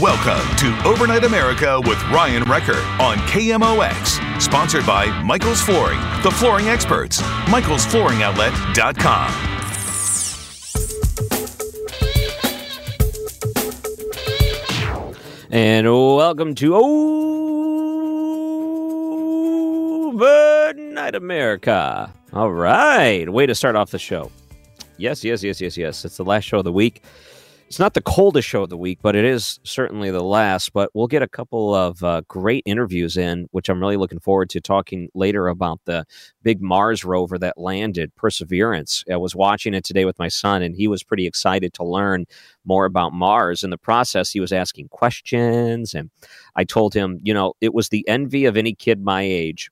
Welcome to Overnight America with Ryan Recker on KMOX. Sponsored by Michael's Flooring, the flooring experts. Michael'sFlooringOutlet.com. And welcome to Overnight America. All right. Way to start off the show. Yes, yes, yes, yes, yes. It's the last show of the week. It's not the coldest show of the week, but it is certainly the last. But we'll get a couple of uh, great interviews in, which I'm really looking forward to talking later about the big Mars rover that landed, Perseverance. I was watching it today with my son, and he was pretty excited to learn more about Mars. In the process, he was asking questions, and I told him, you know, it was the envy of any kid my age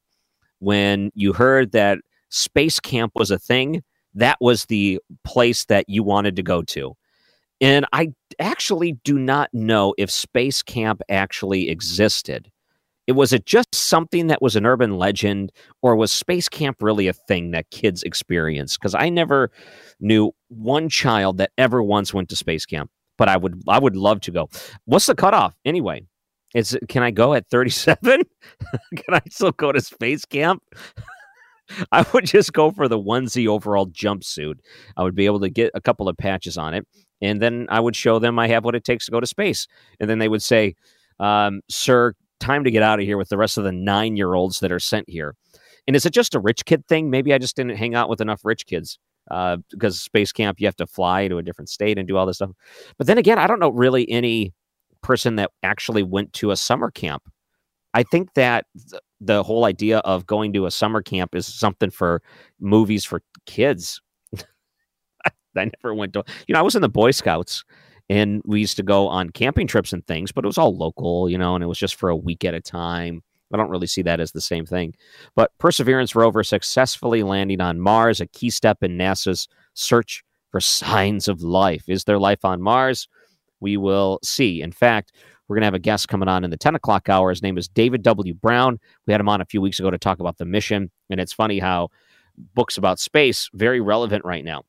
when you heard that space camp was a thing. That was the place that you wanted to go to and I actually do not know if Space Camp actually existed. It was it just something that was an urban legend, or was Space Camp really a thing that kids experienced? Because I never knew one child that ever once went to Space Camp. But I would I would love to go. What's the cutoff anyway? Is can I go at 37? can I still go to Space Camp? I would just go for the onesie overall jumpsuit. I would be able to get a couple of patches on it and then I would show them I have what it takes to go to space. And then they would say, um, "Sir, time to get out of here with the rest of the nine year olds that are sent here." And is it just a rich kid thing? Maybe I just didn't hang out with enough rich kids uh, because space camp you have to fly to a different state and do all this stuff. But then again, I don't know really any person that actually went to a summer camp. I think that th- the whole idea of going to a summer camp is something for movies for kids I never went to, you know, I was in the Boy Scouts and we used to go on camping trips and things, but it was all local, you know, and it was just for a week at a time. I don't really see that as the same thing. But Perseverance rover successfully landing on Mars, a key step in NASA's search for signs of life. Is there life on Mars? We will see. In fact, we're going to have a guest coming on in the 10 o'clock hour. His name is David W. Brown. We had him on a few weeks ago to talk about the mission. And it's funny how books about space, very relevant right now.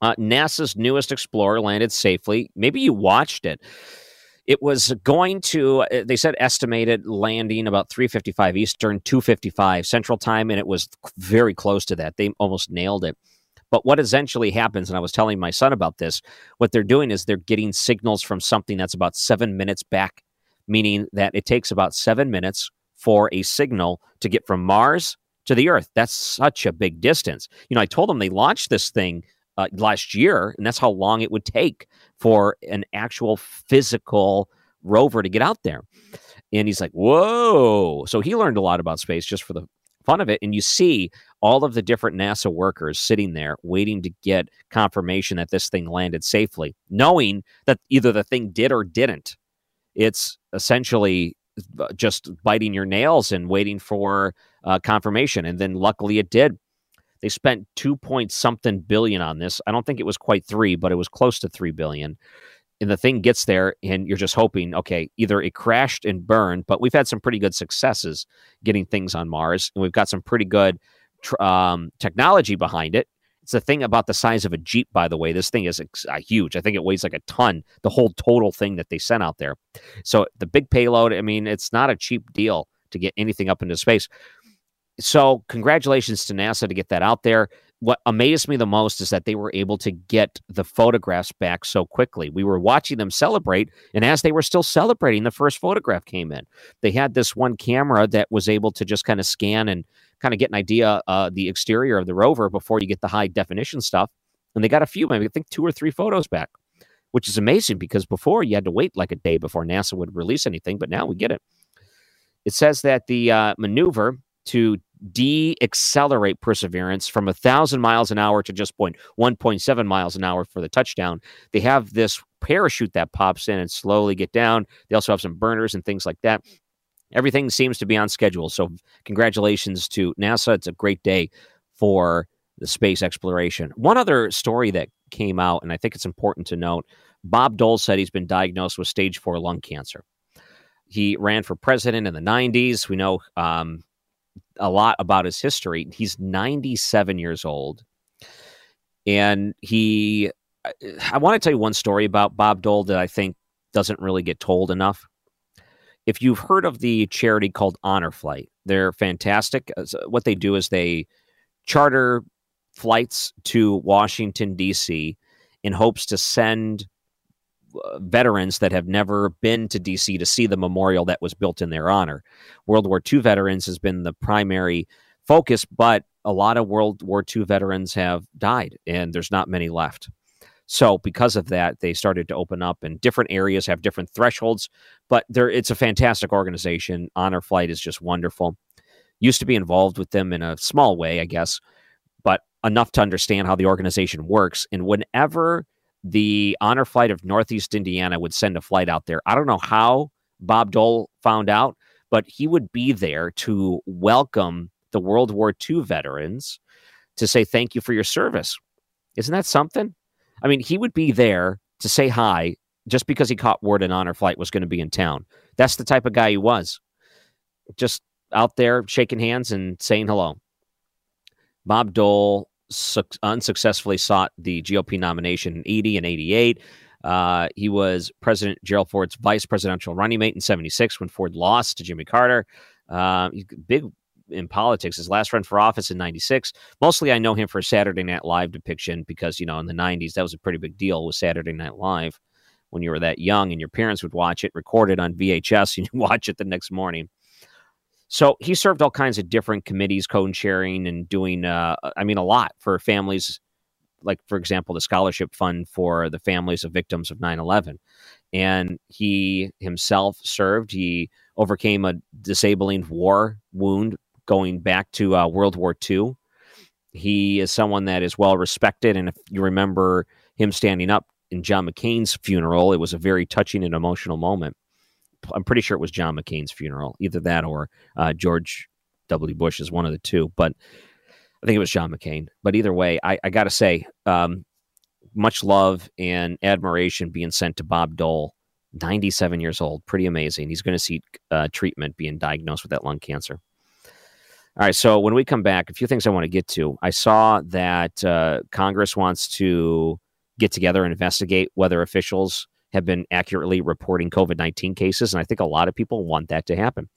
Uh, NASA's newest explorer landed safely. Maybe you watched it. It was going to, uh, they said estimated landing about 355 Eastern, 255 Central Time, and it was very close to that. They almost nailed it. But what essentially happens, and I was telling my son about this, what they're doing is they're getting signals from something that's about seven minutes back, meaning that it takes about seven minutes for a signal to get from Mars to the Earth. That's such a big distance. You know, I told them they launched this thing uh, last year, and that's how long it would take for an actual physical rover to get out there. And he's like, "Whoa!" So he learned a lot about space just for the fun of it. And you see all of the different NASA workers sitting there waiting to get confirmation that this thing landed safely, knowing that either the thing did or didn't. It's essentially uh, just biting your nails and waiting for uh, confirmation. And then luckily it did. They spent two point something billion on this. I don't think it was quite three, but it was close to three billion. And the thing gets there, and you're just hoping, okay, either it crashed and burned, but we've had some pretty good successes getting things on Mars, and we've got some pretty good um, technology behind it. It's a thing about the size of a Jeep, by the way. This thing is uh, huge. I think it weighs like a ton, the whole total thing that they sent out there. So the big payload, I mean, it's not a cheap deal to get anything up into space. So, congratulations to NASA to get that out there. what amazed me the most is that they were able to get the photographs back so quickly. We were watching them celebrate, and as they were still celebrating, the first photograph came in. They had this one camera that was able to just kind of scan and kind of get an idea uh, the exterior of the rover before you get the high definition stuff. And they got a few, maybe I think two or three photos back, which is amazing because before you had to wait like a day before NASA would release anything, but now we get it. It says that the uh, maneuver to de-accelerate Perseverance from a thousand miles an hour to just point 1.7 miles an hour for the touchdown. They have this parachute that pops in and slowly get down. They also have some burners and things like that. Everything seems to be on schedule. So congratulations to NASA. It's a great day for the space exploration. One other story that came out, and I think it's important to note, Bob Dole said he's been diagnosed with stage four lung cancer. He ran for president in the 90s. We know um, a lot about his history. He's 97 years old. And he, I want to tell you one story about Bob Dole that I think doesn't really get told enough. If you've heard of the charity called Honor Flight, they're fantastic. Uh, what they do is they charter flights to Washington, D.C., in hopes to send veterans that have never been to DC to see the memorial that was built in their honor. World War II veterans has been the primary focus, but a lot of World War II veterans have died, and there's not many left. So, because of that, they started to open up, and different areas have different thresholds. But there, it's a fantastic organization. Honor Flight is just wonderful. Used to be involved with them in a small way, I guess, but enough to understand how the organization works. And whenever the honor flight of Northeast Indiana would send a flight out there. I don't know how Bob Dole found out, but he would be there to welcome the World War II veterans to say thank you for your service. Isn't that something? I mean, he would be there to say hi just because he caught word an honor flight was going to be in town. That's the type of guy he was. Just out there shaking hands and saying hello. Bob Dole su- unsuccessfully sought the GOP nomination in 80 and 88. Uh, he was President Gerald Ford's vice presidential running mate in 76 when Ford lost to Jimmy Carter. Uh, big in politics. His last run for office in 96. Mostly I know him for Saturday Night Live depiction because, you know, in the 90s, that was a pretty big deal with Saturday Night Live when you were that young and your parents would watch it recorded on VHS and you watch it the next morning. So he served all kinds of different committees, code sharing, and doing, uh, I mean, a lot for families, like, for example, the scholarship fund for the families of victims of 9 11. And he himself served. He overcame a disabling war wound going back to uh, World War II. He is someone that is well respected. And if you remember him standing up in John McCain's funeral, it was a very touching and emotional moment. I'm pretty sure it was John McCain's funeral, either that or uh, George W. Bush is one of the two. But I think it was John McCain. But either way, I, I got to say, um, much love and admiration being sent to Bob Dole, 97 years old. Pretty amazing. He's going to seek uh, treatment being diagnosed with that lung cancer. All right. So when we come back, a few things I want to get to. I saw that uh, Congress wants to get together and investigate whether officials have been accurately reporting COVID 19 cases. And I think a lot of people want that to happen.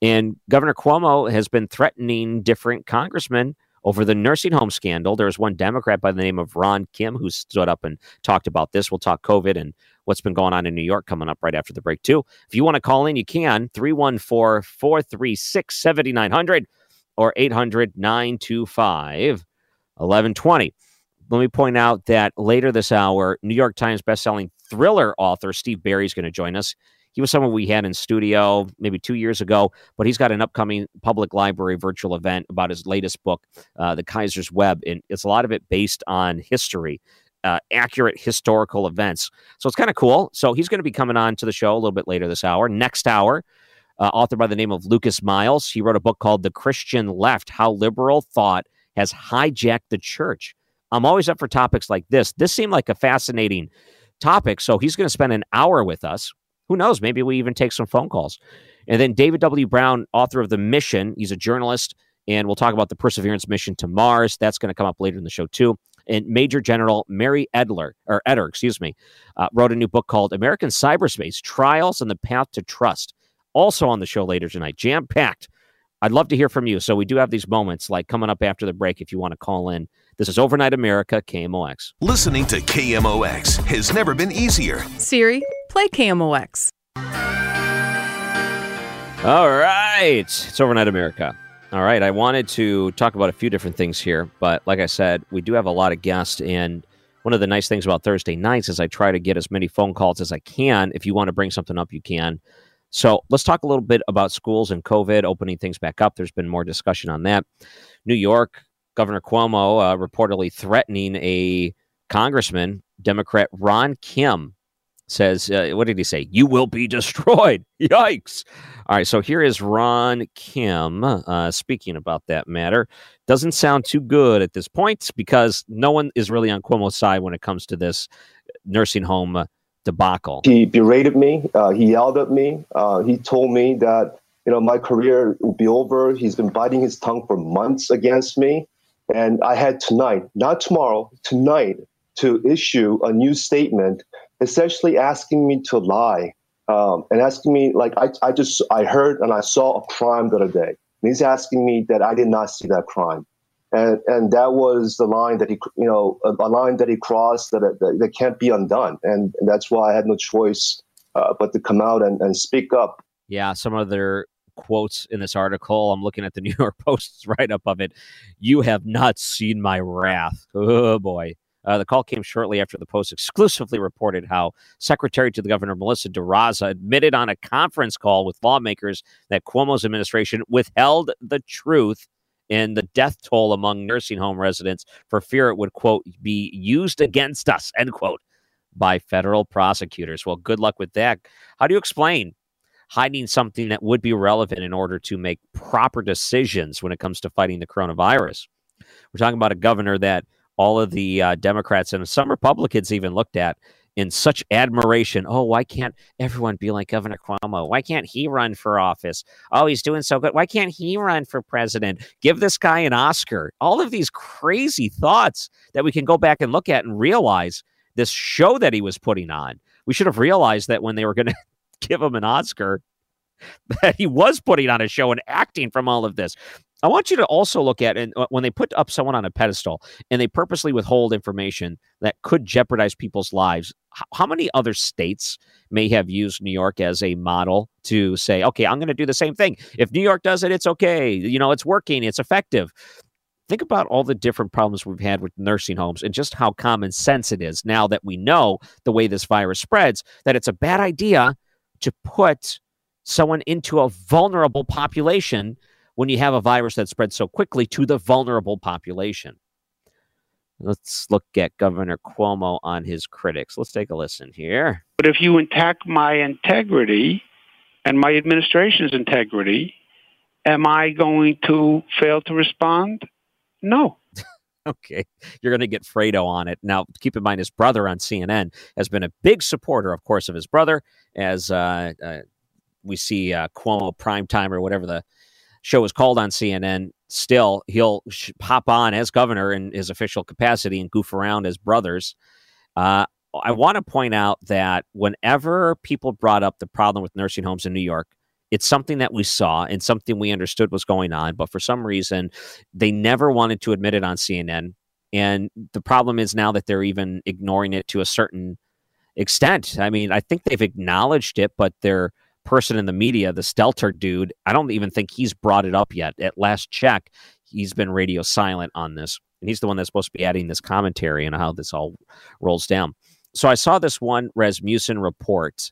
And Governor Cuomo has been threatening different congressmen over the nursing home scandal. There's one Democrat by the name of Ron Kim who stood up and talked about this. We'll talk COVID and what's been going on in New York coming up right after the break, too. If you want to call in, you can 314 436 7900 or 800 925 1120 let me point out that later this hour, New York Times bestselling thriller author Steve Berry is going to join us. He was someone we had in studio maybe two years ago, but he's got an upcoming public library virtual event about his latest book, uh, The Kaiser's Web. And it's a lot of it based on history, uh, accurate historical events. So it's kind of cool. So he's going to be coming on to the show a little bit later this hour. Next hour, uh, author by the name of Lucas Miles. He wrote a book called The Christian Left How Liberal Thought Has Hijacked the Church. I'm always up for topics like this. This seemed like a fascinating topic. So he's going to spend an hour with us. Who knows? Maybe we even take some phone calls. And then David W. Brown, author of The Mission, he's a journalist, and we'll talk about the Perseverance mission to Mars. That's going to come up later in the show, too. And Major General Mary Edler, or Eder, excuse me, uh, wrote a new book called American Cyberspace Trials and the Path to Trust. Also on the show later tonight, jam packed. I'd love to hear from you. So we do have these moments like coming up after the break if you want to call in This is Overnight America, KMOX. Listening to KMOX has never been easier. Siri, play KMOX. All right. It's Overnight America. All right. I wanted to talk about a few different things here, but like I said, we do have a lot of guests. And one of the nice things about Thursday nights is I try to get as many phone calls as I can. If you want to bring something up, you can. So let's talk a little bit about schools and COVID, opening things back up. There's been more discussion on that. New York, Governor Cuomo uh, reportedly threatening a congressman, Democrat Ron Kim, says, uh, what did he say? You will be destroyed. Yikes. All right, so here is Ron Kim uh, speaking about that matter. Doesn't sound too good at this point because no one is really on Cuomo's side when it comes to this nursing home uh, debacle. He berated me. Uh, he yelled at me. Uh, he told me that you know my career will be over. He's been biting his tongue for months against me, and I had tonight, not tomorrow, tonight, to issue a new statement essentially asking me to lie um, and asking me like I, I just I heard and I saw a crime the other day. And he's asking me that I did not see that crime, and and that was the line that he you know a, a line that he crossed that, that, that can't be undone, and, that's why I had no choice uh, but to come out and, and speak up. Yeah, some other quotes in this article. I'm looking at the New York Post's write up of it. You have not seen my wrath. Oh boy. Uh, the call came shortly after the Post exclusively reported how Secretary to the Governor Melissa DeRosa admitted on a conference call with lawmakers that Cuomo's administration withheld the truth in the death toll among nursing home residents for fear it would, quote, be used against us, end quote, by federal prosecutors. Well, good luck with that. How do you explain hiding something that would be relevant in order to make proper decisions when it comes to fighting the coronavirus? We're talking about a governor that all of the uh, Democrats and some Republicans even looked at in such admiration. Oh, why can't everyone be like Governor Cuomo? Why can't he run for office? Oh, he's doing so good. Why can't he run for president? Give this guy an Oscar. All of these crazy thoughts that we can go back and look at and realize this show that he was putting on. We should have realized that when they were going to give him an Oscar, that he was putting on a show and acting from all of this. I want you to also look at and uh, when they put up someone on a pedestal and they purposely withhold information that could jeopardize people's lives. How many other states may have used New York as a model to say, okay, I'm going to do the same thing. If New York does it, it's okay. You know, it's working, it's effective. Think about all the different problems we've had with nursing homes and just how common sense it is now that we know the way this virus spreads, that it's a bad idea to put someone into a vulnerable population when you have a virus that spreads so quickly to the vulnerable population. Let's look at Governor Cuomo on his critics. Let's take a listen here. But if you attack my integrity and my administration's integrity, am I going to fail to respond? No. Okay, you're going to get Fredo on it. Now, keep in mind, his brother on CNN has been a big supporter, of course, of his brother, as uh, uh, we see uh, Cuomo primetime or whatever the show is called on CNN, still he'll sh- pop on as governor in his official capacity and goof around as brothers. Uh, I want to point out that whenever people brought up the problem with nursing homes in New York, it's something that we saw and something we understood was going on, but for some reason, they never wanted to admit it on CNN. And the problem is now that they're even ignoring it to a certain extent. I mean, I think they've acknowledged it, but they're person in the media, the Stelter dude, I don't even think he's brought it up yet. At last check, he's been radio silent on this. And he's the one that's supposed to be adding this commentary and how this all rolls down. So I saw this one Rasmussen report.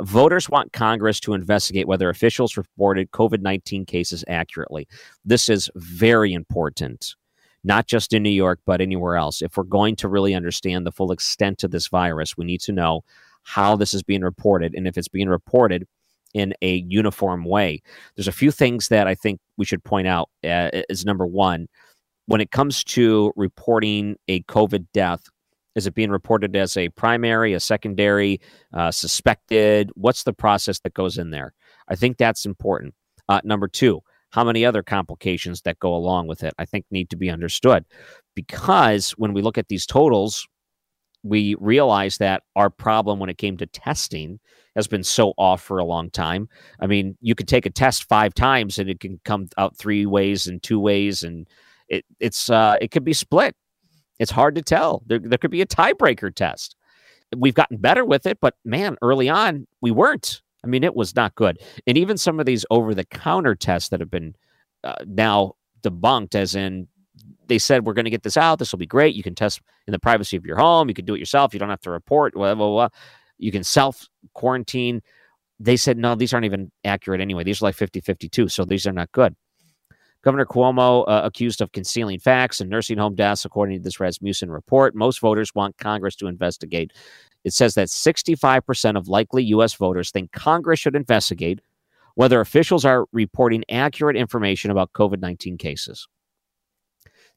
Voters want Congress to investigate whether officials reported COVID 19 cases accurately. This is very important, not just in New York, but anywhere else. If we're going to really understand the full extent of this virus, we need to know how this is being reported. And if it's being reported, in a uniform way. There's a few things that I think we should point out uh, as number one, when it comes to reporting a COVID death, is it being reported as a primary, a secondary, uh, suspected? What's the process that goes in there? I think that's important. Uh, number two, how many other complications that go along with it, I think need to be understood. Because when we look at these totals, we realize that our problem when it came to testing has been so off for a long time. I mean, you could take a test five times and it can come out three ways and two ways, and it it's uh, it could be split. It's hard to tell. There, there could be a tiebreaker test. We've gotten better with it, but man, early on, we weren't. I mean, it was not good. And even some of these over the counter tests that have been uh, now debunked, as in they said, we're going to get this out. This will be great. You can test in the privacy of your home. You can do it yourself. You don't have to report. Blah, blah, blah. You can self quarantine. They said, no, these aren't even accurate anyway. These are like 50 52. So these are not good. Governor Cuomo uh, accused of concealing facts and nursing home deaths, according to this Rasmussen report. Most voters want Congress to investigate. It says that 65% of likely U.S. voters think Congress should investigate whether officials are reporting accurate information about COVID 19 cases.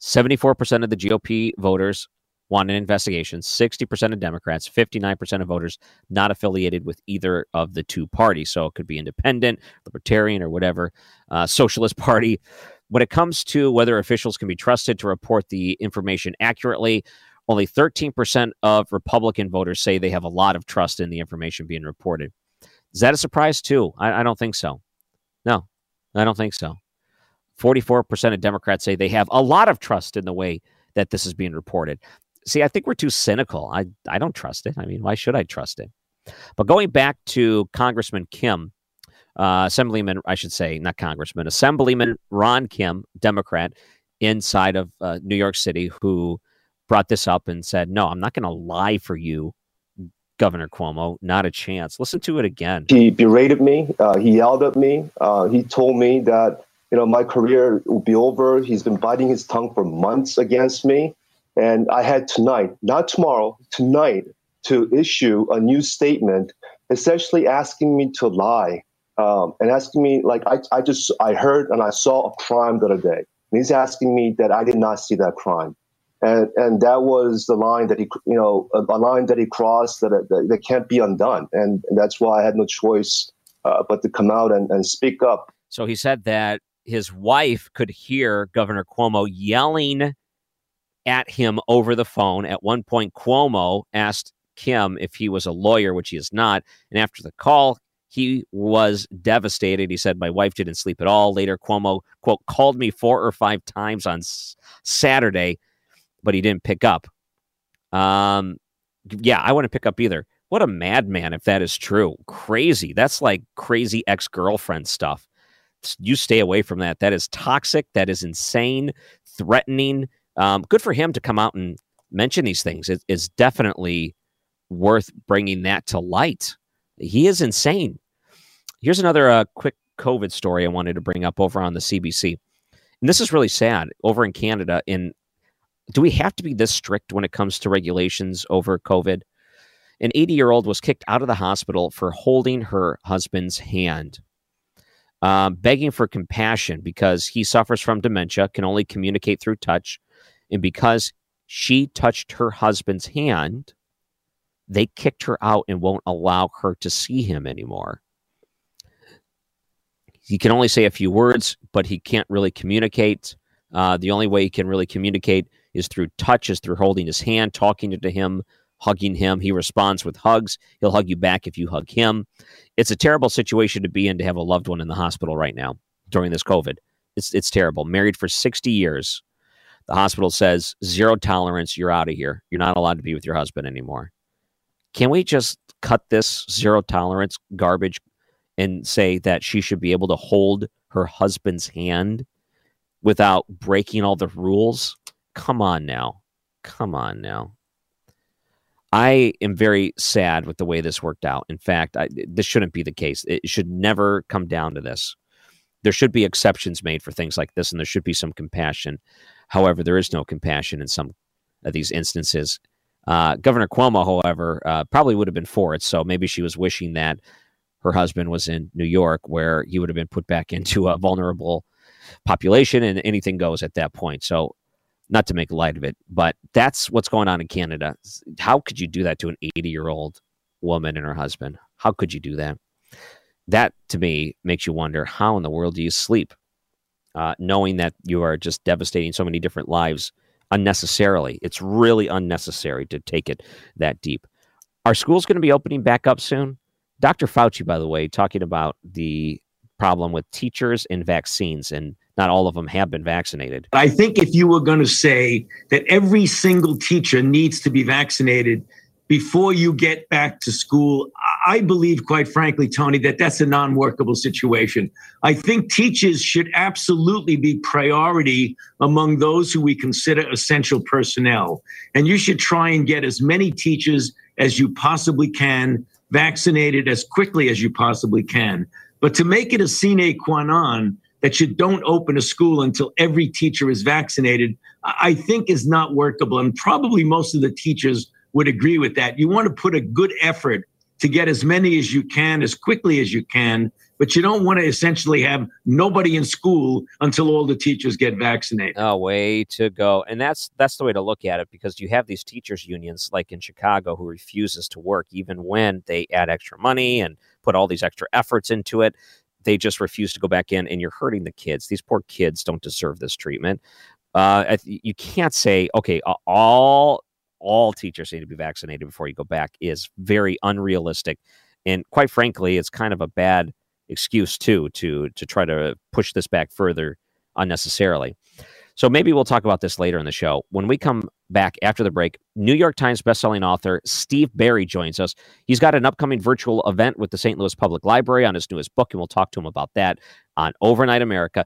74% of the GOP voters want an investigation, 60% of Democrats, 59% of voters not affiliated with either of the two parties. So it could be independent, libertarian, or whatever, uh, Socialist Party. When it comes to whether officials can be trusted to report the information accurately, only 13% of Republican voters say they have a lot of trust in the information being reported. Is that a surprise too? I, I don't think so. No, I don't think so. 44% of Democrats say they have a lot of trust in the way that this is being reported. See, I think we're too cynical. I, I don't trust it. I mean, why should I trust it? But going back to Congressman Kim, uh, Assemblyman, I should say, not Congressman, Assemblyman Ron Kim, Democrat, inside of uh, New York City, who brought this up and said, No, I'm not going to lie for you Governor Cuomo. Not a chance. Listen to it again. He berated me. Uh, he yelled at me. Uh, he told me that you know my career will be over. He's been biting his tongue for months against me, and I had tonight, not tomorrow, tonight, to issue a new statement, essentially asking me to lie um, and asking me like I, I just I heard and I saw a crime the other day. And he's asking me that I did not see that crime. And and that was the line that he you know a, a line that he crossed that, that, that can't be undone. And, that's why i had no choice uh, but to come out and, and speak up. So he said that his wife could hear governor cuomo yelling at him over the phone at one point cuomo asked kim if he was a lawyer which he is not and after the call he was devastated. He said, My wife didn't sleep at all. Later, Cuomo, quote, called me four or five times on s- Saturday but he didn't pick up. Um, yeah, I to pick up either. What a madman if that is true. Crazy. That's like crazy ex girlfriend stuff. You stay away from that. That is toxic. That is insane, threatening. Um, good for him to come out and mention these things. It is definitely worth bringing that to light. He is insane. Here's another uh, quick COVID story I wanted to bring up over on the CBC. And this is really sad. Over in Canada, in do we have to be this strict when it comes to regulations over COVID? An 80 year old was kicked out of the hospital for holding her husband's hand, um, begging for compassion because he suffers from dementia, can only communicate through touch. And because she touched her husband's hand, they kicked her out and won't allow her to see him anymore. He can only say a few words, but he can't really communicate. Uh, the only way he can really communicate is through touch, is through holding his hand, talking to him, hugging him. He responds with hugs. He'll hug you back if you hug him. It's a terrible situation to be in to have a loved one in the hospital right now during this COVID. It's it's terrible. Married for 60 years. The hospital says zero tolerance, you're out of here. You're not allowed to be with your husband anymore. Can we just cut this zero tolerance garbage and say that she should be able to hold her husband's hand without breaking all the rules? Come on now. Come on now. I am very sad with the way this worked out. In fact, I, this shouldn't be the case. It should never come down to this. There should be exceptions made for things like this, and there should be some compassion. However, there is no compassion in some of these instances. Uh, Governor Cuomo, however, uh, probably would have been for it. So maybe she was wishing that her husband was in New York, where he would have been put back into a vulnerable population, and anything goes at that point. So not to make light of it, but that's what's going on in Canada. How could you do that to an 80 year old woman and her husband? How could you do that? That to me makes you wonder how in the world do you sleep, uh, knowing that you are just devastating so many different lives unnecessarily. It's really unnecessary to take it that deep. Are schools going to be opening back up soon? Dr. Fauci, by the way, talking about the problem with teachers and vaccines, and not all of them have been vaccinated. I think if you were going to say that every single teacher needs to be vaccinated before you get back to school, I believe, quite frankly, Tony, that that's a non workable situation. I think teachers should absolutely be priority among those who we consider essential personnel. And you should try and get as many teachers as you possibly can vaccinated as quickly as you possibly can. But to make it a sine qua non that you don't open a school until every teacher is vaccinated, I think is not workable. And probably most of the teachers would agree with that. You want to put a good effort to get as many as you can as quickly as you can, but you don't want to essentially have nobody in school until all the teachers get vaccinated. Oh, way to go. And that's that's the way to look at it because you have these teachers unions like in Chicago who refuses to work even when they add extra money and put all these extra efforts into it. They just refuse to go back in and you're hurting the kids. These poor kids don't deserve this treatment. Uh, you can't say, okay, all all teachers need to be vaccinated before you go back is very unrealistic. And quite frankly, it's kind of a bad excuse too to to try to push this back further unnecessarily. So maybe we'll talk about this later in the show. When we come back after the break, New York Times bestselling author Steve Berry joins us. He's got an upcoming virtual event with the St. Louis Public Library on his newest book, and we'll talk to him about that on Overnight America,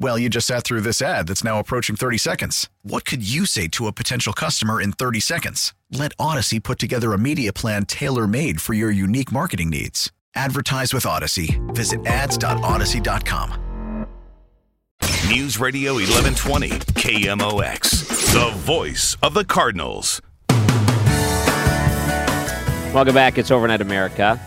Well, you just sat through this ad that's now approaching 30 seconds. What could you say to a potential customer in 30 seconds? Let Audacy put together a media plan tailor made for your unique marketing needs. Advertise with Audacy. Visit ads.audacy.com. News Radio 1120, KMOX, the voice of the Cardinals. Welcome back. It's Overnight America.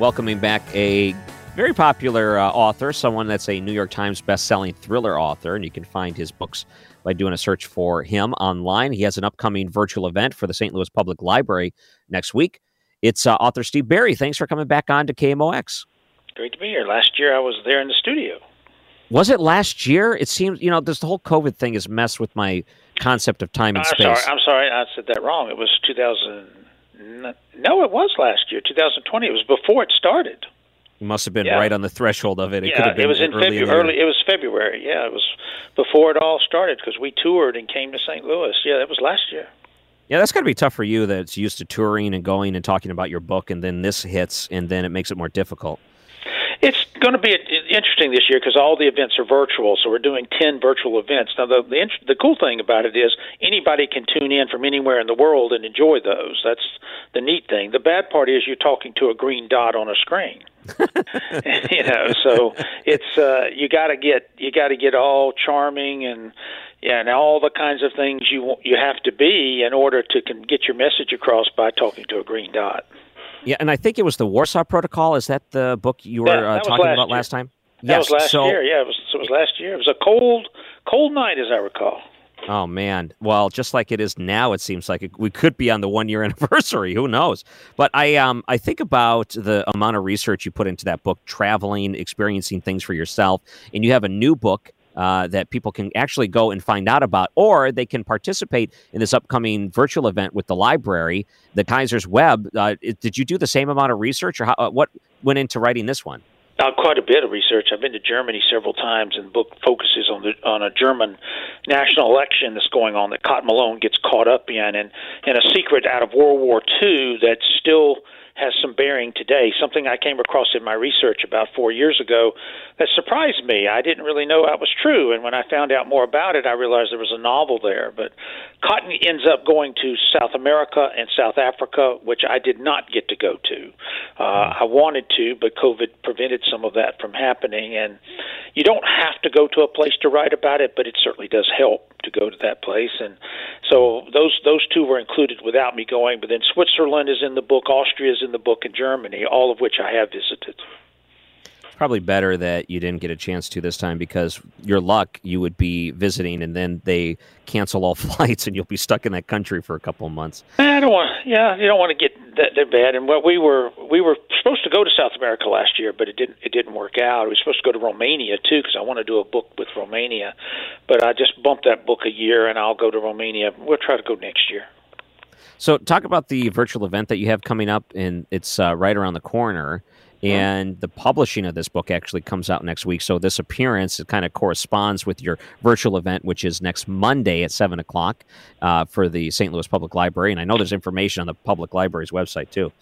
Welcoming back a very popular uh, author, someone that's a New York Times best-selling thriller author, and you can find his books by doing a search for him online. He has an upcoming virtual event for the St. Louis Public Library next week. It's uh, author Steve Berry. Thanks for coming back on to KMOX. Great to be here. Last year I was there in the studio. Was it last year? It seems you know this the whole COVID thing has messed with my concept of time and I'm space. Sorry, I'm sorry, I said that wrong. It was 2000. No, it was last year, 2020. It was before it started. You must have been Yeah. right on the threshold of it. It yeah, could have been it was in early February. Early, it was February. Yeah, it was before it all started because we toured and came to St. Louis. Yeah, that was last year. Yeah, that's got to be tough for you that's used to touring and going and talking about your book, and then this hits, and then it makes it more difficult. It's going to be interesting this year because all the events are virtual. So we're doing ten virtual events. Now, the the, the cool thing about it is anybody can tune in from anywhere in the world and enjoy those. That's the neat thing. The bad part is you're talking to a green dot on a screen. you know, so it's uh, you got to get you got to get all charming and yeah, and all the kinds of things you you have to be in order to can get your message across by talking to a green dot. Yeah, and I think it was the Warsaw Protocol. Is that the book you were Yeah, uh, talking last about year. last time? That yes. was last so, year. Yeah, it was, it was last year. It was a cold, cold night, as I recall. Oh man. Well, just like it is now, it seems like it, we could be on the one year anniversary. Who knows? But I um I think about the amount of research you put into that book, traveling, experiencing things for yourself, and you have a new book. Uh, that people can actually go and find out about, or they can participate in this upcoming virtual event with the library, the Kaiser's Web. Uh, did you do the same amount of research, or how, uh, what went into writing this one? uh, quite a bit of research. I've been to Germany several times, and the book focuses on the on a German national election that's going on that Cotton Malone gets caught up in, and and a secret out of World War II that's still has some bearing today. Something I came across in my research about four years ago that surprised me. I didn't really know that was true, and when I found out more about it, I realized there was a novel there. But Cotton ends up going to South America and South Africa, which I did not get to go to. Uh, I wanted to, but COVID prevented some of that from happening. And you don't have to go to a place to write about it, but it certainly does help to go to that place. And so those those two were included without me going. But then Switzerland is in the book, Austria is in the book, in Germany, all of which I have visited probably better that you didn't get a chance to this time because your luck you would be visiting and then they cancel all flights and you'll be stuck in that country for a couple of months. Eh, I don't want. Yeah, you don't want to get that, that bad. And what we were we were supposed to go to South America last year, but it didn't it didn't work out. We were supposed to go to Romania too because I want to do a book with Romania, but I just bumped that book a year and I'll go to Romania. We'll try to go next year. So, talk about the virtual event that you have coming up, and it's uh, right around the corner. And the publishing of this book actually comes out next week. So this appearance it kind of corresponds with your virtual event, which is next Monday at seven o'clock uh, for the St. Louis Public Library. And I know there's information on the public library's website too.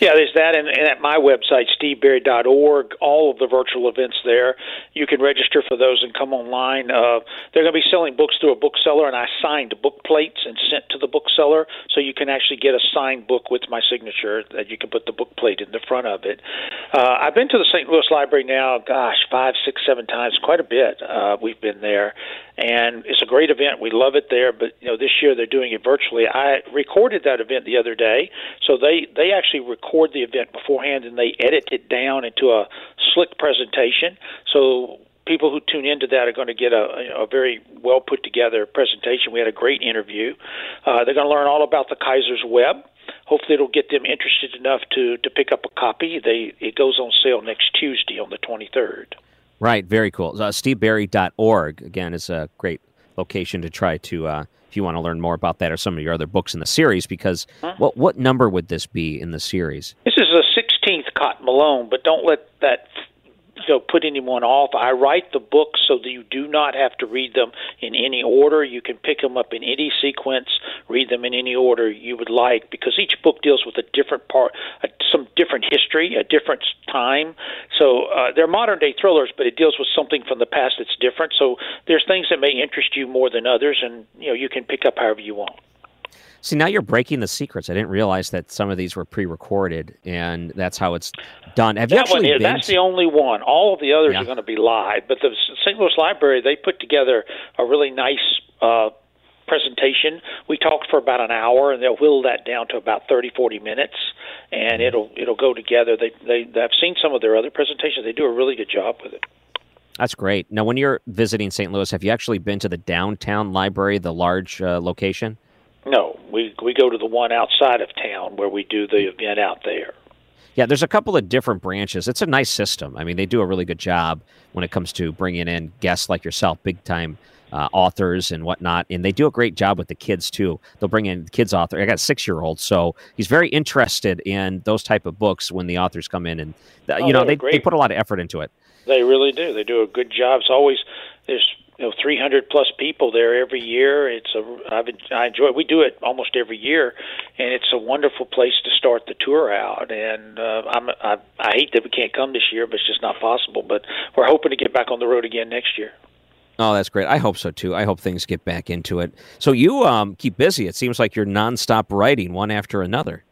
Yeah, there's that, and, and at my website, steveberry.org, all of the virtual events there. You can register for those and come online. Uh, they're going to be selling books through a bookseller, and I signed book plates and sent to the bookseller, so you can actually get a signed book with my signature that you can put the book plate in the front of it. Uh, I've been to the St. Louis Library now, gosh, five, six, seven times, quite a bit. Uh, we've been there, and it's a great event. We love it there, but you know this year they're doing it virtually. I recorded that event the other day, so they they actually record the event beforehand and they edit it down into a slick presentation. So people who tune into that are going to get a, a very well put together presentation. We had a great interview. Uh, they're going to learn all about the Kaiser's Web. Hopefully, it'll get them interested enough to to pick up a copy. They it goes on sale next Tuesday on the 23rd. Right, very cool. Uh, SteveBerry.org, again, is a great location to try to, uh, if you want to learn more about that or some of your other books in the series, because huh? what, what number would this be in the series? This is the 16th Cotton Malone, but don't let that know put anyone off. I write the books so that you do not have to read them in any order. You can pick them up in any sequence, read them in any order you would like, because each book deals with a different part, a, some different history, a different time. So uh, they're modern day thrillers, but it deals with something from the past that's different. So there's things that may interest you more than others, and you know you can pick up however you want. See, now you're breaking the secrets. I didn't realize that some of these were pre-recorded, and that's how it's done. Have you actually one, been That's the only one. All of the others Yeah. are going to be live. But the St. Louis Library, they put together a really nice uh, presentation. We talked for about an hour, and they'll whittle that down to about 30, 40 minutes, and it'll it'll go together. They they I've seen some of their other presentations. They do a really good job with it. That's great. Now, when you're visiting St. Louis, have you actually been to the downtown library, the large uh, location? No, we we go to the one outside of town where we do the event out there. Yeah, there's a couple of different branches. It's a nice system. I mean, they do a really good job when it comes to bringing in guests like yourself, big time uh, authors and whatnot. And they do a great job with the kids too. They'll bring in kids author. I got a six year old, so he's very interested in those type of books when the authors come in, and Oh, you know they they put a lot of effort into it. They really do. They do a good job. It's always there's you know 300 plus people there every year. It's a I've I enjoy. We do it almost every year, and it's a wonderful place to start the tour out. And uh, I'm I, I hate that we can't come this year, but it's just not possible. But we're hoping to get back on the road again next year. Oh, that's great. I hope so too. I hope things get back into it. So you um, keep busy. It seems like you're nonstop writing one after another.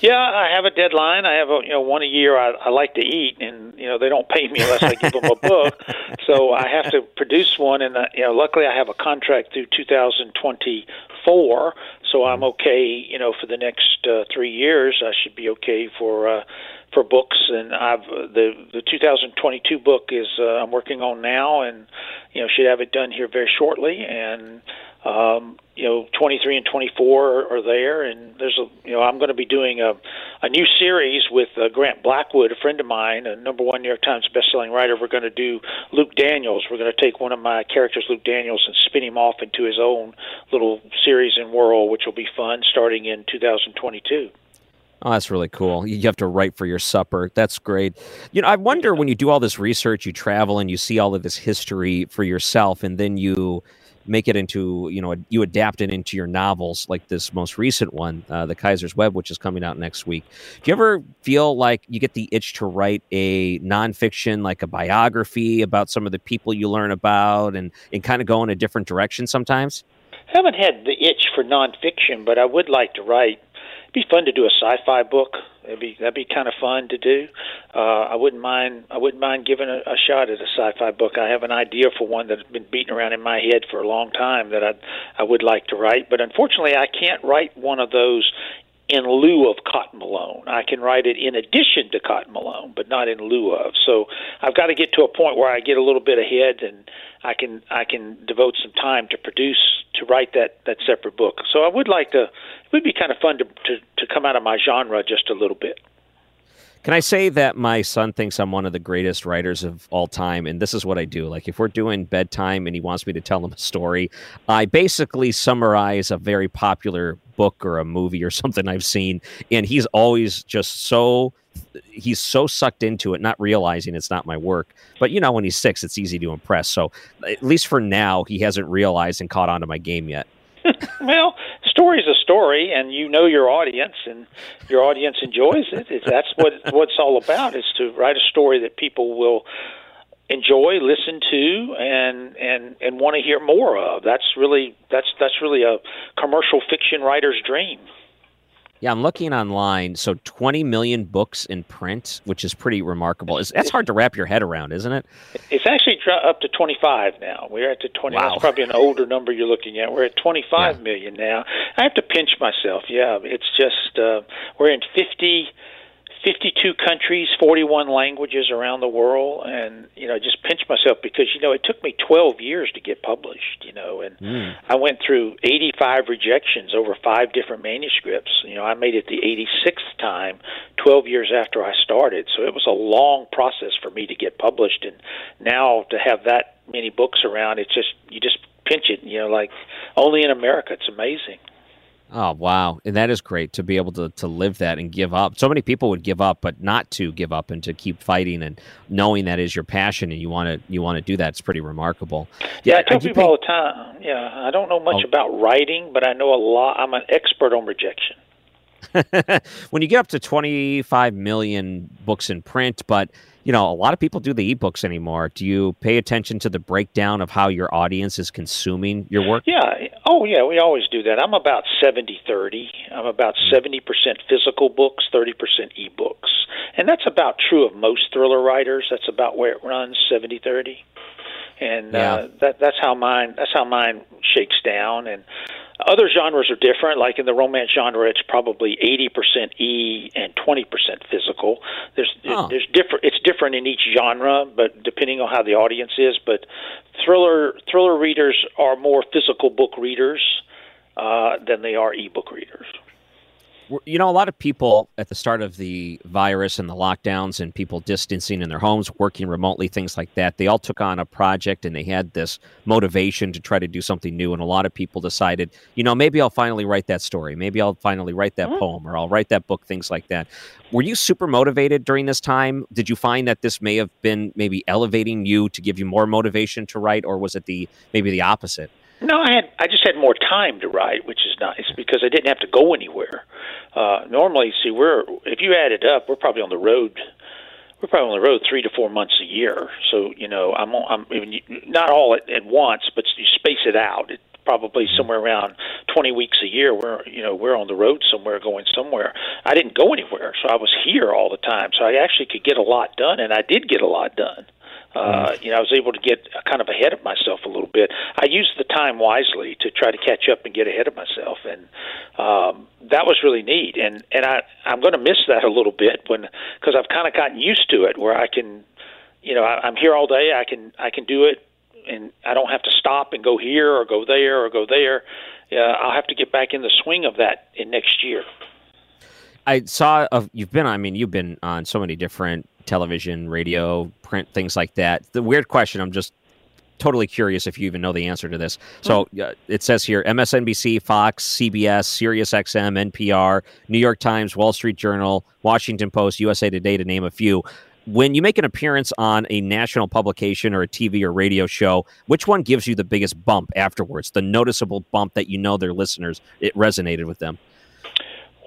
Yeah, I have a deadline. I have a you know one a year. I, I like to eat, and you know they don't pay me unless I give them a book. So I have to produce one, and uh, you know luckily I have a contract through 2024, so I'm okay. You know for the next uh, three years, I should be okay for. Uh, for books, and I've the the 2022 book is uh, I'm working on now, and you know should have it done here very shortly, and um, you know 23 and 24 are, there, and there's a you know I'm going to be doing a a new series with uh, Grant Blackwood, a friend of mine, a number one New York Times bestselling writer. We're going to do Luke Daniels. We're going to take one of my characters, Luke Daniels, and spin him off into his own little series and world, which will be fun, starting in 2022. Oh, that's really cool. You have to write for your supper. That's great. You know, I wonder when you do all this research, you travel and you see all of this history for yourself, and then you make it into, you know, you adapt it into your novels, like this most recent one, uh, The Kaiser's Web, which is coming out next week. Do you ever feel like you get the itch to write a nonfiction, like a biography about some of the people you learn about and, and kind of go in a different direction sometimes? I haven't had the itch for nonfiction, but I would like to write be fun to do a sci-fi book. That'd be that'd be kind of fun to do. Uh, I wouldn't mind. I wouldn't mind giving a, a shot at a sci-fi book. I have an idea for one that's been beating around in my head for a long time that I I would like to write. But unfortunately, I can't write one of those in lieu of Cotton Malone. I can write it in addition to Cotton Malone, but not in lieu of. So I've got to get to a point where I get a little bit ahead and I can I can devote some time to produce to write that that separate book. So I would like to. It would be kind of fun to to, to come out of my genre just a little bit. Can I say that my son thinks I'm one of the greatest writers of all time? And this is what I do. Like, if we're doing bedtime and he wants me to tell him a story, I basically summarize a very popular book or a movie or something I've seen. And he's always just so he's so sucked into it, not realizing it's not my work. But you know, when he's six, it's easy to impress. So at least for now, he hasn't realized and caught on to my game yet. well, story's a story, and you know your audience, and your audience enjoys it. That's what what's all about: is to write a story that people will enjoy, listen to, and and and want to hear more of. That's really that's that's really a commercial fiction writer's dream. Yeah, I'm looking online. So 20 million books in print, which is pretty remarkable. Is that's hard to wrap your head around, isn't it? It's actually up to 25 now. We're at the 20. Wow. That's probably an older number you're looking at. We're at 25 yeah. million now. I have to pinch myself. Yeah, it's just uh, we're in 50 52 countries, 41 languages around the world, and you know, just pinch myself because you know it took me 12 years to get published. You know, and mm. I went through 85 rejections over five different manuscripts. You know, I made it the 86th time, 12 years after I started. So it was a long process for me to get published, and now to have that many books around, it's just you just pinch it. You know, like only in America, it's amazing. Oh wow, and that is great to be able to to live that and give up. So many people would give up, but not to give up and to keep fighting and knowing that is your passion and you want to you want to do that. It's pretty remarkable. Yeah, yeah I tell people pay- all the time. Yeah, I don't know much oh. about writing, but I know a lot. I'm an expert on rejection. when you get up to 25 million books in print, but you know, a lot of people do the ebooks anymore. Do you pay attention to the breakdown of how your audience is consuming your work? Yeah. Oh, yeah, we always do that. I'm about 70 30. I'm about 70% physical books, 30% ebooks. And that's about true of most thriller writers. That's about where it runs, 70 30 and yeah. uh, that that's how mine that's how mine shakes down and other genres are different like in the romance genre it's probably 80% e and 20% physical there's oh. there's different it's different in each genre but depending on how the audience is but thriller thriller readers are more physical book readers uh, than they are ebook readers you know, a lot of people at the start of the virus and the lockdowns and people distancing in their homes, working remotely, things like that, they all took on a project and they had this motivation to try to do something new. And a lot of people decided, you know, maybe I'll finally write that story. Maybe I'll finally write that mm-hmm. poem or I'll write that book, things like that. Were you super motivated during this time? Did you find that this may have been maybe elevating you to give you more motivation to write, or was it the maybe the opposite? No, I had I just had more time to write, which is nice because I didn't have to go anywhere. Uh, normally, see, we're if you add it up, we're probably on the road. We're probably on the road three to four months a year. So you know, I'm I'm even not all at, at once, but you space it out. It, probably somewhere around 20 weeks a year we're you know we're on the road somewhere going somewhere i didn't go anywhere so i was here all the time so i actually could get a lot done and i did get a lot done uh, you know, I was able to get kind of ahead of myself a little bit. I used the time wisely to try to catch up and get ahead of myself, and um, that was really neat. And and I I'm going to miss that a little bit when because I've kind of gotten used to it, where I can, you know, I, I'm here all day. I can I can do it, and I don't have to stop and go here or go there or go there. Yeah, I'll have to get back in the swing of that in next year. I saw of you've been. I mean, you've been on so many different television, radio, print, things like that. The weird question I'm just totally curious if you even know the answer to this. So uh, it says here MSNBC, Fox, CBS, SiriusXM, NPR, New York Times, Wall Street Journal, Washington Post, USA Today, to name a few. When you make an appearance on a national publication or a TV or radio show, which one gives you the biggest bump afterwards? The noticeable bump that you know their listeners, it resonated with them?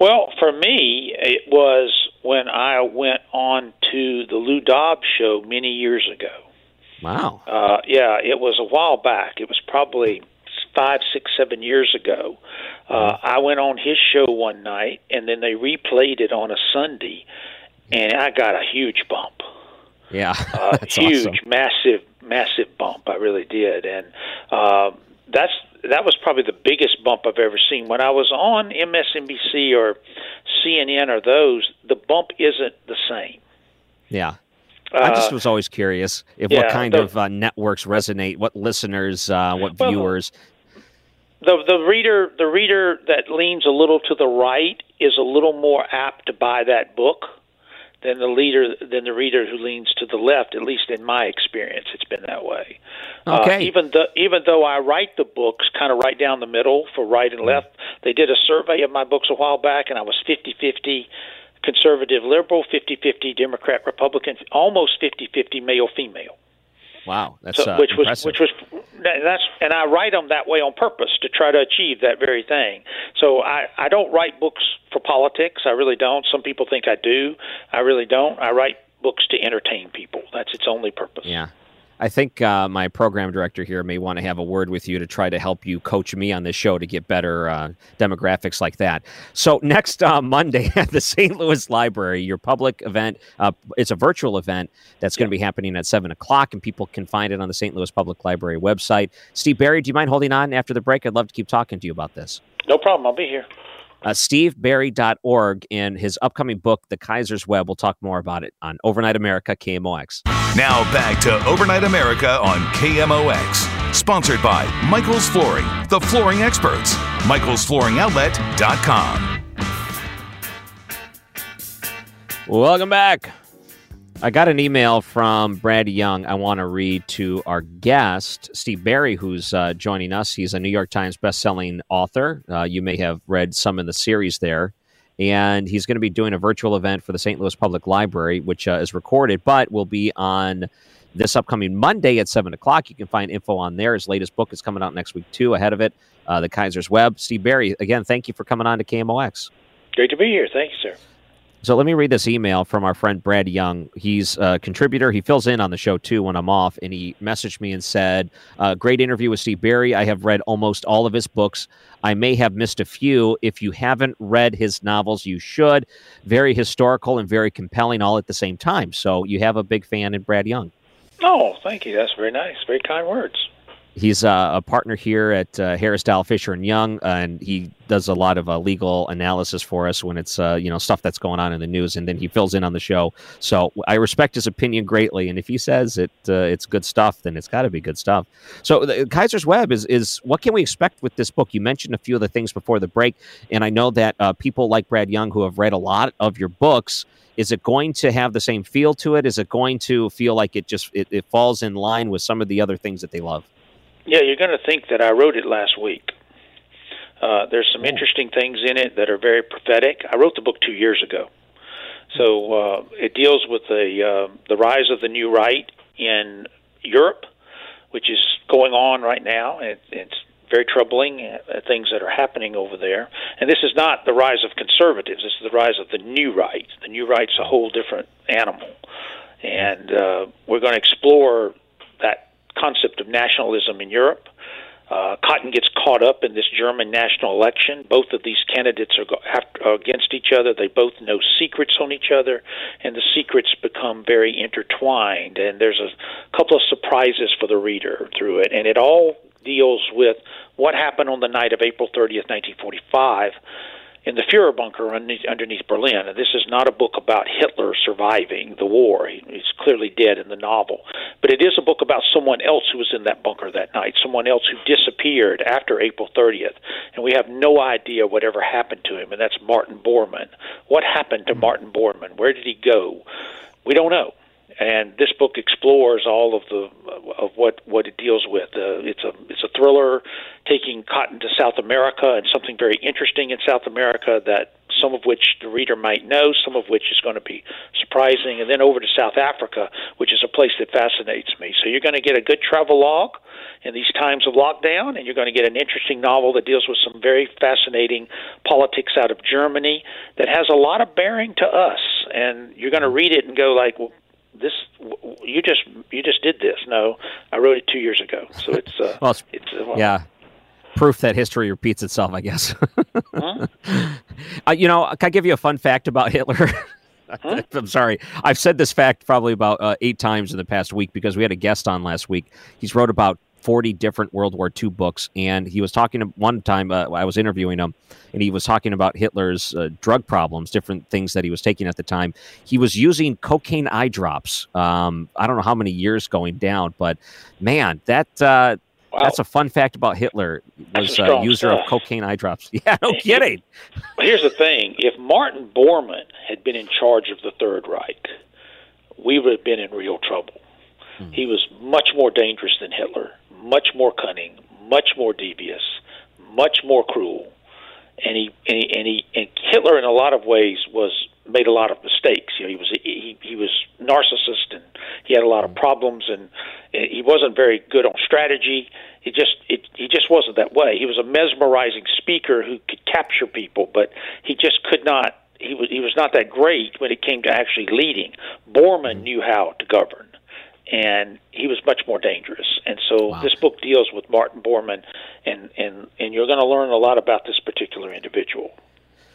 Well, for me, it was when I went on to the Lou Dobbs show many years ago. Wow. Uh, yeah, it was a while back. It was probably five, six, seven years ago. Uh, I went on his show one night, and then they replayed it on a Sunday, and I got a huge bump. Yeah, uh, huge, awesome. massive, massive bump. I really did, and uh, that's that was probably the biggest bump I've ever seen. When I was on MSNBC or CNN or those, the bump isn't the same. Yeah. I just Uh, was always curious if yeah, what kind the- of uh, networks resonate, what listeners, uh, what Well, viewers. the the reader the reader that leans a little to the right is a little more apt to buy that book than the leader than the reader who leans to the left. At least in my experience, it's been that way. Uh, Okay. even though even though I write the books kind of right down the middle for right and left, they did a survey of my books a while back, and I was fifty fifty conservative liberal, fifty fifty Democrat Republican, almost fifty fifty male female. Wow, that's So, uh, which was which was that- that's and I write them that way on purpose to try to achieve that very thing. So I I don't write books for politics. I really don't. Some people think I do. I really don't. I write books to entertain people. That's its only purpose. Yeah. I think uh, my program director here may want to have a word with you to try to help you coach me on this show to get better uh, demographics like that. So next uh, Monday at the St. Louis Library, your public event, uh, it's a virtual event that's going to be happening at seven o'clock, and people can find it on the St. Louis Public Library website. Steve Berry, do you mind holding on after the break? I'd love to keep talking to you about this. No problem. I'll be here. Uh, SteveBerry.org in his upcoming book, The Kaiser's Web. We'll talk more about it on Overnight America, KMOX. Now back to Overnight America on KMOX. Sponsored by Michael's Flooring, the flooring experts. Michael'sFlooringOutlet.com. Welcome back. I got an email from Brad Young. I want to read to our guest, Steve Berry, who's uh, joining us. He's a New York Times bestselling author. Uh, you may have read some in the series there. And he's going to be doing a virtual event for the St. Louis Public Library, which uh, is recorded, but will be on this upcoming Monday at 7 o'clock. You can find info on there. His latest book is coming out next week, too, ahead of it, uh, The Kaiser's Web. Steve Berry, again, thank you for coming on to KMOX. Great to be here. Thank you, sir. So let me read this email from our friend Brad Young. He's a contributor. He fills in on the show too when I'm off, and he messaged me and said, uh, "Great interview with Steve Berry. I have read almost all of his books. I may have missed a few. If you haven't read his novels, you should. Very historical and very compelling, all at the same time. So you have a big fan in Brad Young. Oh, thank you. That's very nice. Very kind words. He's uh, a partner here at uh, Harris Dow Fisher and Young, and he does a lot of uh, legal analysis for us when it's uh, you know stuff that's going on in the news, and then he fills in on the show. So I respect his opinion greatly, and if he says it uh, it's good stuff, then it's got to be good stuff. So the, Kaiser's Web is is what can we expect with this book? You mentioned a few of the things before the break, and I know that uh, people like Brad Young who have read a lot of your books. Is it going to have the same feel to it? Is it going to feel like it just it, it falls in line with some of the other things that they love? Yeah, you're going to think that I wrote it last week. Uh, there's some interesting things in it that are very prophetic. I wrote the book two years ago, so uh, it deals with the uh, the rise of the new right in Europe, which is going on right now. It, it's very troubling uh, things that are happening over there. And this is not the rise of conservatives. This is the rise of the new right. The new right's a whole different animal, and uh, we're going to explore that concept of nationalism in Europe. Uh, Cotton gets caught up in this German national election. Both of these candidates are, go- have, are against each other. They both know secrets on each other, and the secrets become very intertwined. And there's a couple of surprises for the reader through it, and it all deals with what happened on the night of April 30th, 1945, in the Fuhrer bunker underneath, underneath Berlin. And this is not a book about Hitler surviving the war. He's clearly dead in the novel. But it is a book about someone else who was in that bunker that night, someone else who disappeared after April 30th. And we have no idea whatever happened to him, and that's Martin Bormann. What happened to hmm. Martin Bormann? Where did he go? We don't know. And this book explores all of the of what what it deals with. Uh, it's a it's a thriller taking cotton to South America and something very interesting in South America that some of which the reader might know, some of which is going to be surprising, and then over to South Africa, which is a place that fascinates me. So you're going to get a good travel log in these times of lockdown, and you're going to get an interesting novel that deals with some very fascinating politics out of Germany that has a lot of bearing to us. And you're going to read it and go like, well, this you just you just did this. No, I wrote it two years ago. So it's uh, well, it's, it's uh, well, yeah proof that history repeats itself, I guess. huh? uh, you know, can I give you a fun fact about Hitler? Huh? I'm sorry. I've said this fact probably about uh, eight times in the past week because we had a guest on last week. He's wrote about 40 different World War II books, and he was talking to, one time. Uh, I was interviewing him, and he was talking about Hitler's uh, drug problems, different things that he was taking at the time. He was using cocaine eye drops. Um, I don't know how many years going down, but man, that uh, Wow. That's a fun fact about Hitler. Was a user stuff. of cocaine eye drops. Yeah, no kidding. Here's the thing: if Martin Bormann had been in charge of the Third Reich, we would have been in real trouble. Hmm. He was much more dangerous than Hitler, much more cunning, much more devious, much more cruel, and he and he, and, he, and Hitler in a lot of ways was made a lot of mistakes. You know, he was he, he was narcissist and he had a lot of mm-hmm. problems and he wasn't very good on strategy. He just it, he just wasn't that way. He was a mesmerizing speaker who could capture people, but he just could not. He was he was not that great when it came to actually leading. Bormann mm-hmm. knew how to govern, and he was much more dangerous. And so wow. this book deals with Martin Bormann, and and and you're going to learn a lot about this particular individual.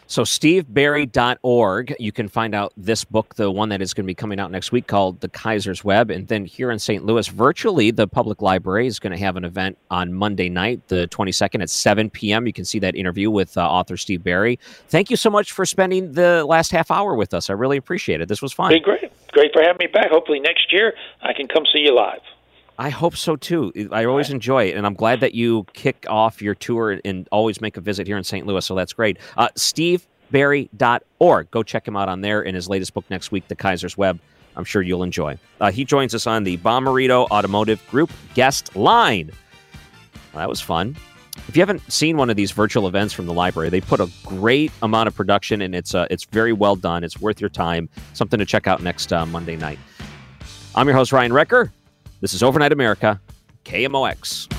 So, steveberry.org, you can find out this book, the one that is going to be coming out next week called The Kaiser's Web. And then here in St. Louis, virtually, the public library is going to have an event on Monday night, the 22nd at 7 p.m. You can see that interview with uh, author Steve Berry. Thank you so much for spending the last half hour with us. I really appreciate it. This was fun. Be great. Great for having me back. Hopefully, next year I can come see you live. I hope so too. I always enjoy it, and I'm glad that you kick off your tour and always make a visit here in St. Louis. So that's great. Uh, SteveBerry.org. Go check him out on there in his latest book next week, The Kaiser's Web. I'm sure you'll enjoy. Uh, he joins us on the Bomarito Automotive Group guest line. Well, that was fun. If you haven't seen one of these virtual events from the library, they put a great amount of production, and it's uh, it's very well done. It's worth your time. Something to check out next uh, Monday night. I'm your host Ryan Recker. This is Overnight America, KMOX.